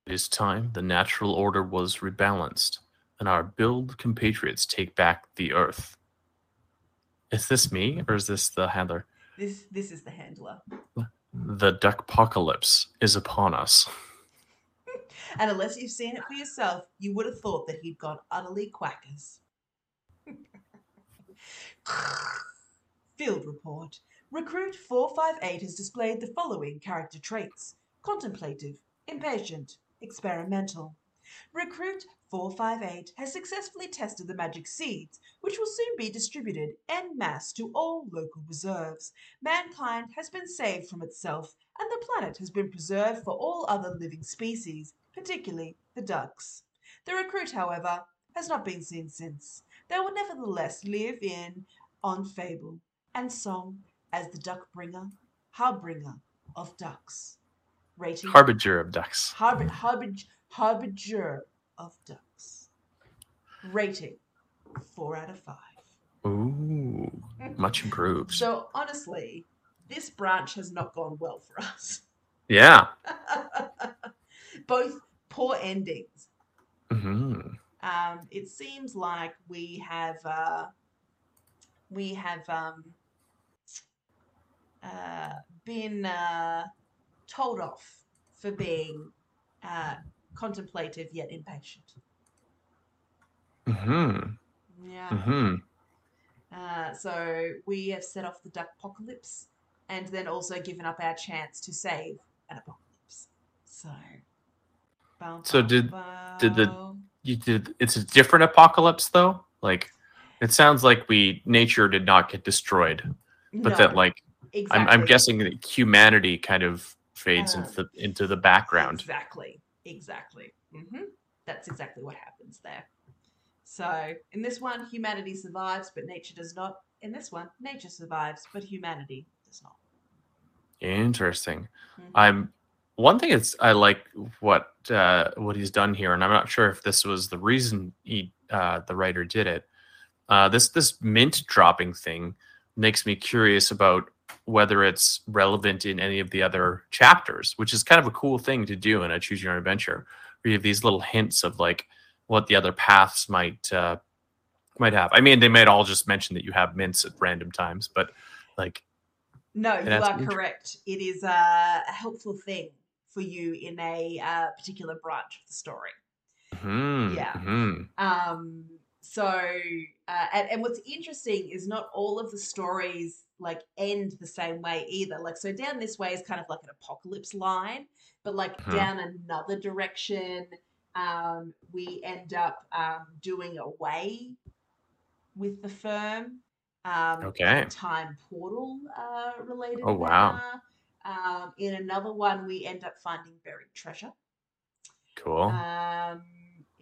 It is time the natural order was rebalanced, and our billed compatriots take back the Earth. Is this me, or is this the handler? This this is the handler. The duckpocalypse is upon us. And unless you've seen it for yourself, you would have thought that he'd gone utterly quackers. Field report. Recruit 458 has displayed the following character traits contemplative, impatient, experimental. Recruit 458 has successfully tested the magic seeds, which will soon be distributed en masse to all local reserves. Mankind has been saved from itself, and the planet has been preserved for all other living species, particularly the ducks. The recruit, however, has not been seen since. They will nevertheless live in on fable and song as the duck bringer, harbinger of ducks. Rating Harbinger of ducks. Harbi- harbing- harbinger of ducks. Rating four out of five. Ooh, much improved. So honestly, this branch has not gone well for us. yeah. Both poor endings. hmm Um, it seems like we have uh, we have um, uh, been uh, told off for being uh, contemplative yet impatient. hmm Yeah. hmm Uh, so we have set off the duck apocalypse and then also given up our chance to save an apocalypse. So. bum, So bum, did- did the- You did. It's a different apocalypse, though. Like, it sounds like we nature did not get destroyed, but No, that like I'm, I'm guessing that humanity kind of fades Uh, into the into the background. Exactly. Exactly. hmm That's exactly what happens there. So in this one, humanity survives, but nature does not. In this one, nature survives, but humanity does not. Interesting. Mhm. I'm one thing is I like what uh, what he's done here, and I'm not sure if this was the reason he uh, the writer did it. Uh, this this mint dropping thing makes me curious about whether it's relevant in any of the other chapters, which is kind of a cool thing to do in a choose your own adventure, where you have these little hints of like what the other paths might uh, might have. I mean, they might all just mention that you have mints at random times, but like No, you are correct. It is a, helpful thing for you in a uh, particular branch of the story. hmm, Yeah. hmm. Um, so, uh, and, and what's interesting is not all of the stories like end the same way either. Like, so down this way is kind of like an apocalypse line, but like Mhm. down another direction, um, we end up um, doing away with the firm. Um, Okay. time portal uh, related. Oh, wow. Um, in another one, we end up finding buried treasure. Cool. Um,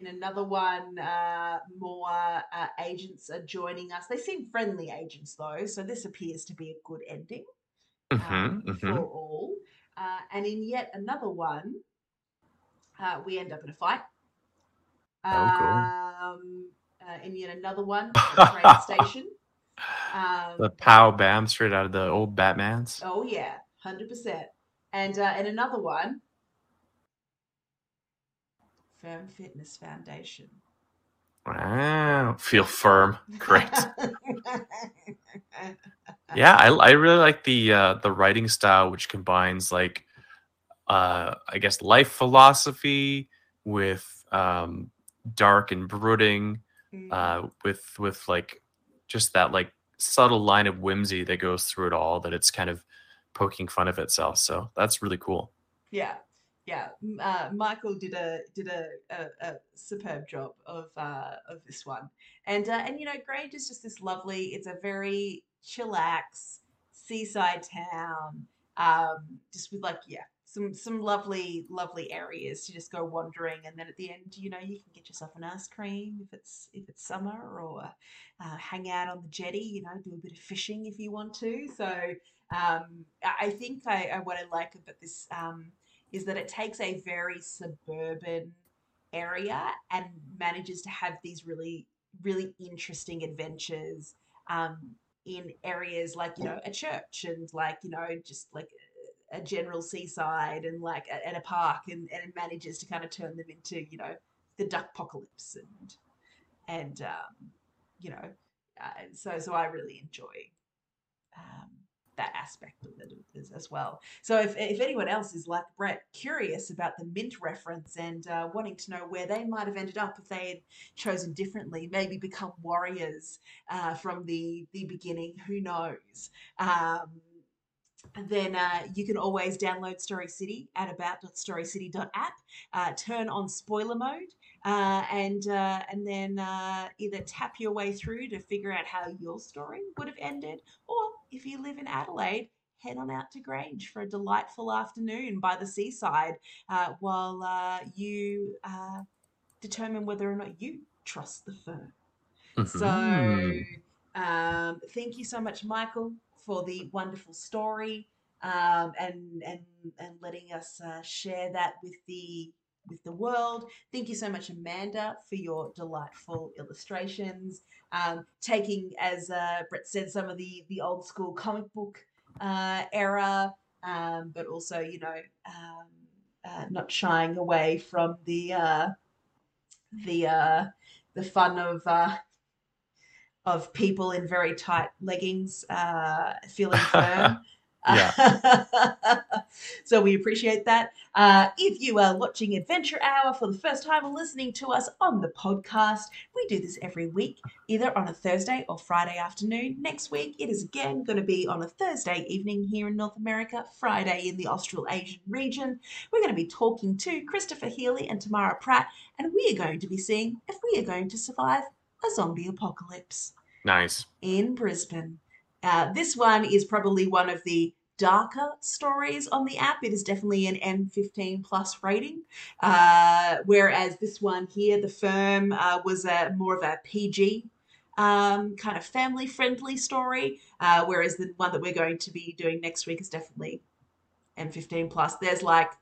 in another one, uh, more uh, agents are joining us. They seem friendly agents, though, so this appears to be a good ending um, hmm for all. Uh, and in yet another one, uh, we end up in a fight. Oh, cool. Um, uh, in yet another one, train station. Um, The pow bam straight out of the old Batman's. Oh yeah, hundred percent. And uh, and another one, Firm Fitness Foundation. Wow. Feel firm. Great. yeah, I, I really like the uh, the writing style, which combines like uh, I guess life philosophy with um, dark and brooding, Mm, uh, with with like just that like subtle line of whimsy that goes through it all. That it's kind of poking fun of itself. So that's really cool. yeah, yeah. Uh, Michael did a did a, a, a superb job of uh, of this one, and uh, and you know Grange is just this lovely. It's a very chillax seaside town, um, just with like yeah. Some, some lovely lovely areas to just go wandering and then at the end you know you can get yourself an ice cream if it's if it's summer or uh, hang out on the jetty you know do a bit of fishing if you want to so um, I think I, I what I like about this um, is that it takes a very suburban area and manages to have these really really interesting adventures um, in areas like you know a church and like you know just like a general seaside and like at a park and, and it manages to kind of turn them into you know the duck apocalypse and and um, you know uh, so so I really enjoy um, that aspect of it as, well. So if, if anyone else is like Brett, curious about the mint reference and uh, wanting to know where they might have ended up if they had chosen differently, maybe become warriors uh, from the the beginning, who knows? Um, then uh, you can always download Story City at about.storycity.app, uh, turn on spoiler mode, uh, and uh, and then uh, either tap your way through to figure out how your story would have ended, or if you live in Adelaide, head on out to Grange for a delightful afternoon by the seaside uh, while uh, you uh, determine whether or not you trust the firm. So, Mhm. um, thank you so much, Michael, for the wonderful story um, and and and letting us uh, share that with the with the world. Thank you so much, Amanda, for your delightful illustrations. Um, taking, as uh, Brett said, some of the the old school comic book uh, era, um, but also, you know, um, uh, not shying away from the uh, the uh, the fun of uh, of people in very tight leggings uh, feeling firm. so we appreciate that. Uh, if you are watching Adventure Hour for the first time or listening to us on the podcast, we do this every week, either on a Thursday or Friday afternoon. Next week, it is again going to be on a Thursday evening here in North America, Friday in the Australasian region. We're going to be talking to Christopher Healy and Tamara Pratt, and we are going to be seeing if we are going to survive a zombie apocalypse Nice. in Brisbane. Uh, this one is probably one of the darker stories on the app. It is definitely an M15 plus rating, uh, whereas this one here, The Firm, uh, was a more of a PG um, kind of family friendly story, uh, whereas the one that we're going to be doing next week is definitely M15 plus. There's like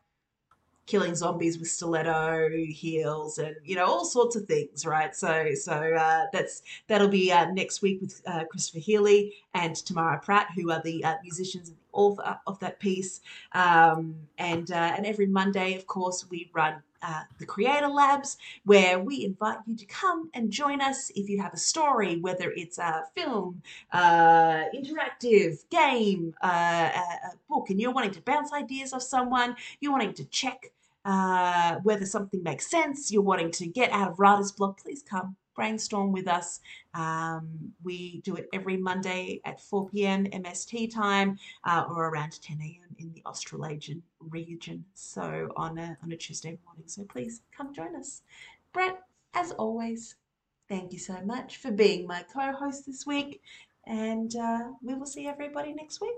killing zombies with stiletto heels and you know all sorts of things right? So so uh, that's that'll be uh, next week with uh, christopher healy and tamara pratt who are the uh, musicians and the author of that piece. Um, and uh, and every monday of course we run uh, the Creator Labs, where we invite you to come and join us if you have a story, whether it's a film, uh, interactive, game, uh, a, a, book, and you're wanting to bounce ideas off someone, you're wanting to check uh, whether something makes sense, you're wanting to get out of writer's block, please come brainstorm with us. Um, we do it every Monday at 4 p.m. MST time uh, or around 10 a.m. in the Australasian region. So on a, on a Tuesday morning. So please come join us. Brett, as always, thank you so much for being my co host this week. And uh, we will see everybody next week.